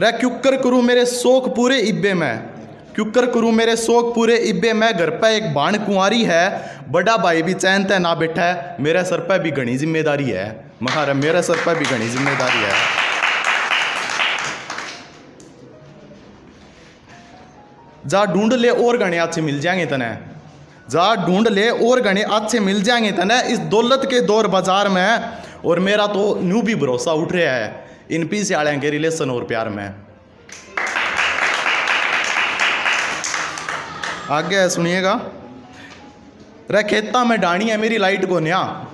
रे क्यूकर करूँ मेरे शोक पूरे इब्बे में। क्यूकर करूँ मेरे शोक पूरे इब्बे में। घर पर एक बाण कुंवारी है, बड़ा भाई भी चैन तय ना बैठा है, मेरे सर पे भी घनी ज़िम्मेदारी है। महारा मेरे सर पर भी घनी ज़िम्मेदारी है। जा ढूंढ ले और गणे अच्छे मिल जाएँगे तने। जा ढूंढ ले और गणे अच्छे मिल जाएँगे तने। इस दौलत के दौर बाज़ार में, और मेरा तो न्यू भी भरोसा उठ रहा है। इन पीछे आड़े के रिलेशन और प्यार में। आगे सुनिएगा। रे खेता में डाणी है मेरी लाइट को न्या।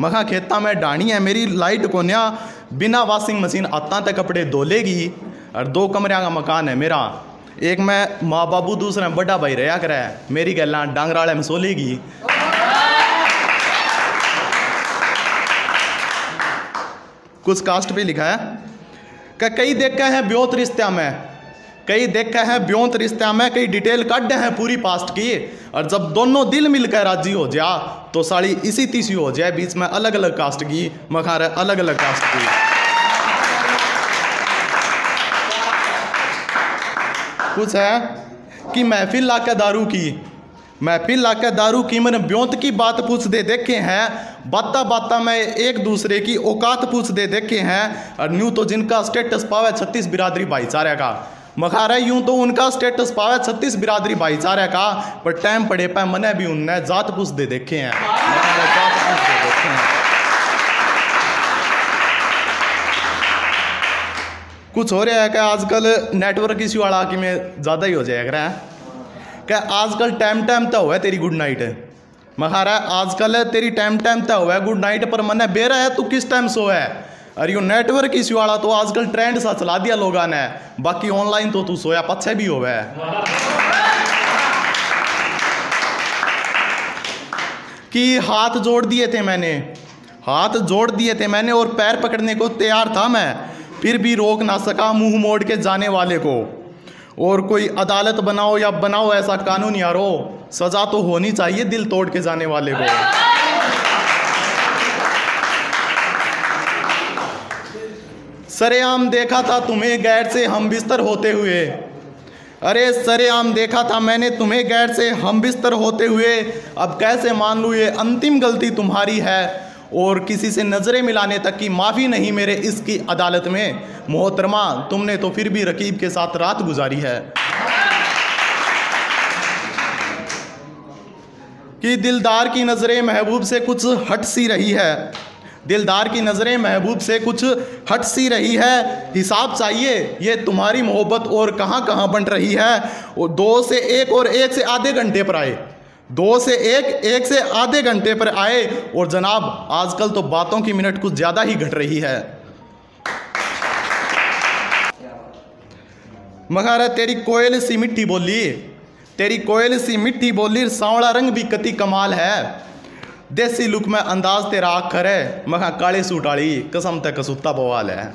मखा खेता में डाणी है मेरी लाइट को न्या। बिना वॉशिंग मशीन आता तक कपड़े धो लेगी और दो कमरिया का मकान है मेरा। एक में माँ बाबू, दूसरा बड़ा भाई रहा करे। मेरी गल्ला डांगराले में सो कुछ कास्ट पे लिखा है। कि कई देखे हैं ब्योत रिश्ते में। कई देखे हैं ब्योत रिश्ते में, कई डिटेल कट हैं पूरी पास्ट की। और जब दोनों दिल मिलकर राज़ी हो जा तो साड़ी इसी तीसी हो जाए, बीच में अलग अलग कास्ट की मखार अलग अलग कास्ट की। कुछ है कि महफिल लाकर दारू की। महफिल लाकर दारू की मैंने ब्योत की बात पूछ दे देखे हैं। बाता बाता में एक दूसरे की औकात पूछ दे देखे हैं। और न्यू तो जिनका स्टेटस पावे छत्तीस बिरादरी भाईचारे का। मखारा यूँ तो उनका स्टेटस पावे छत्तीस बिरादरी भाईचारे का। पर टाइम पड़े पे मने भी उनने जात पूछ दे देखे हैं। कुछ हो रहा है क्या आजकल नेटवर्क इश्यू वाला कि में ज़्यादा ही हो जाएगा क्या आजकल टाइम टाइम तो हुआ है तेरी गुड नाइट मखारा आजकल तेरी टाइम टाइम तो हुआ है गुड नाइट पर मने बेरा है, तू किस टाइम सो है? अरे यो नेटवर्क इश्यू वाला तो आजकल ट्रेंड सा चला दिया लोगों ने। बाकी ऑनलाइन तो तू सोया पच्छे भी हो है कि हाथ जोड़ दिए थे मैंने। हाथ जोड़ दिए थे मैंने और पैर पकड़ने को तैयार था मैं। फिर भी रोक ना सका मुँह मोड़ के जाने वाले को। और कोई अदालत बनाओ या बनाओ ऐसा कानून यारो, सजा तो होनी चाहिए दिल तोड़ के जाने वाले को। सरेआम देखा था तुम्हें गैर से हम बिस्तर होते हुए। अरे सरेआम देखा था मैंने तुम्हें गैर से हम बिस्तर होते हुए। अब कैसे मान लूँ ये अंतिम गलती तुम्हारी है? और किसी से नज़रें मिलाने तक की माफ़ी नहीं मेरे इसकी अदालत में। मोहतरमा, तुमने तो फिर भी रकीब के साथ रात गुजारी है। कि दिलदार की नज़रें महबूब से कुछ हट सी रही है। दिलदार की नज़रें महबूब से कुछ हट सी रही है। हिसाब चाहिए, ये तुम्हारी मोहब्बत और कहाँ कहाँ बंट रही है। और दो से एक और एक से आधे घंटे पर आए। दो से एक एक से आधे घंटे पर आए और जनाब, आजकल तो बातों की मिनट कुछ ज़्यादा ही घट रही है। मगर तेरी कोयल सी मिट्टी बोली। तेरी कोयल सी मिट्टी बोली सांवला रंग भी कति कमाल है। देसी लुक में अंदाज तेरा आखर है। मखा काले सूट वाली कसम तक कसूता बवाल है।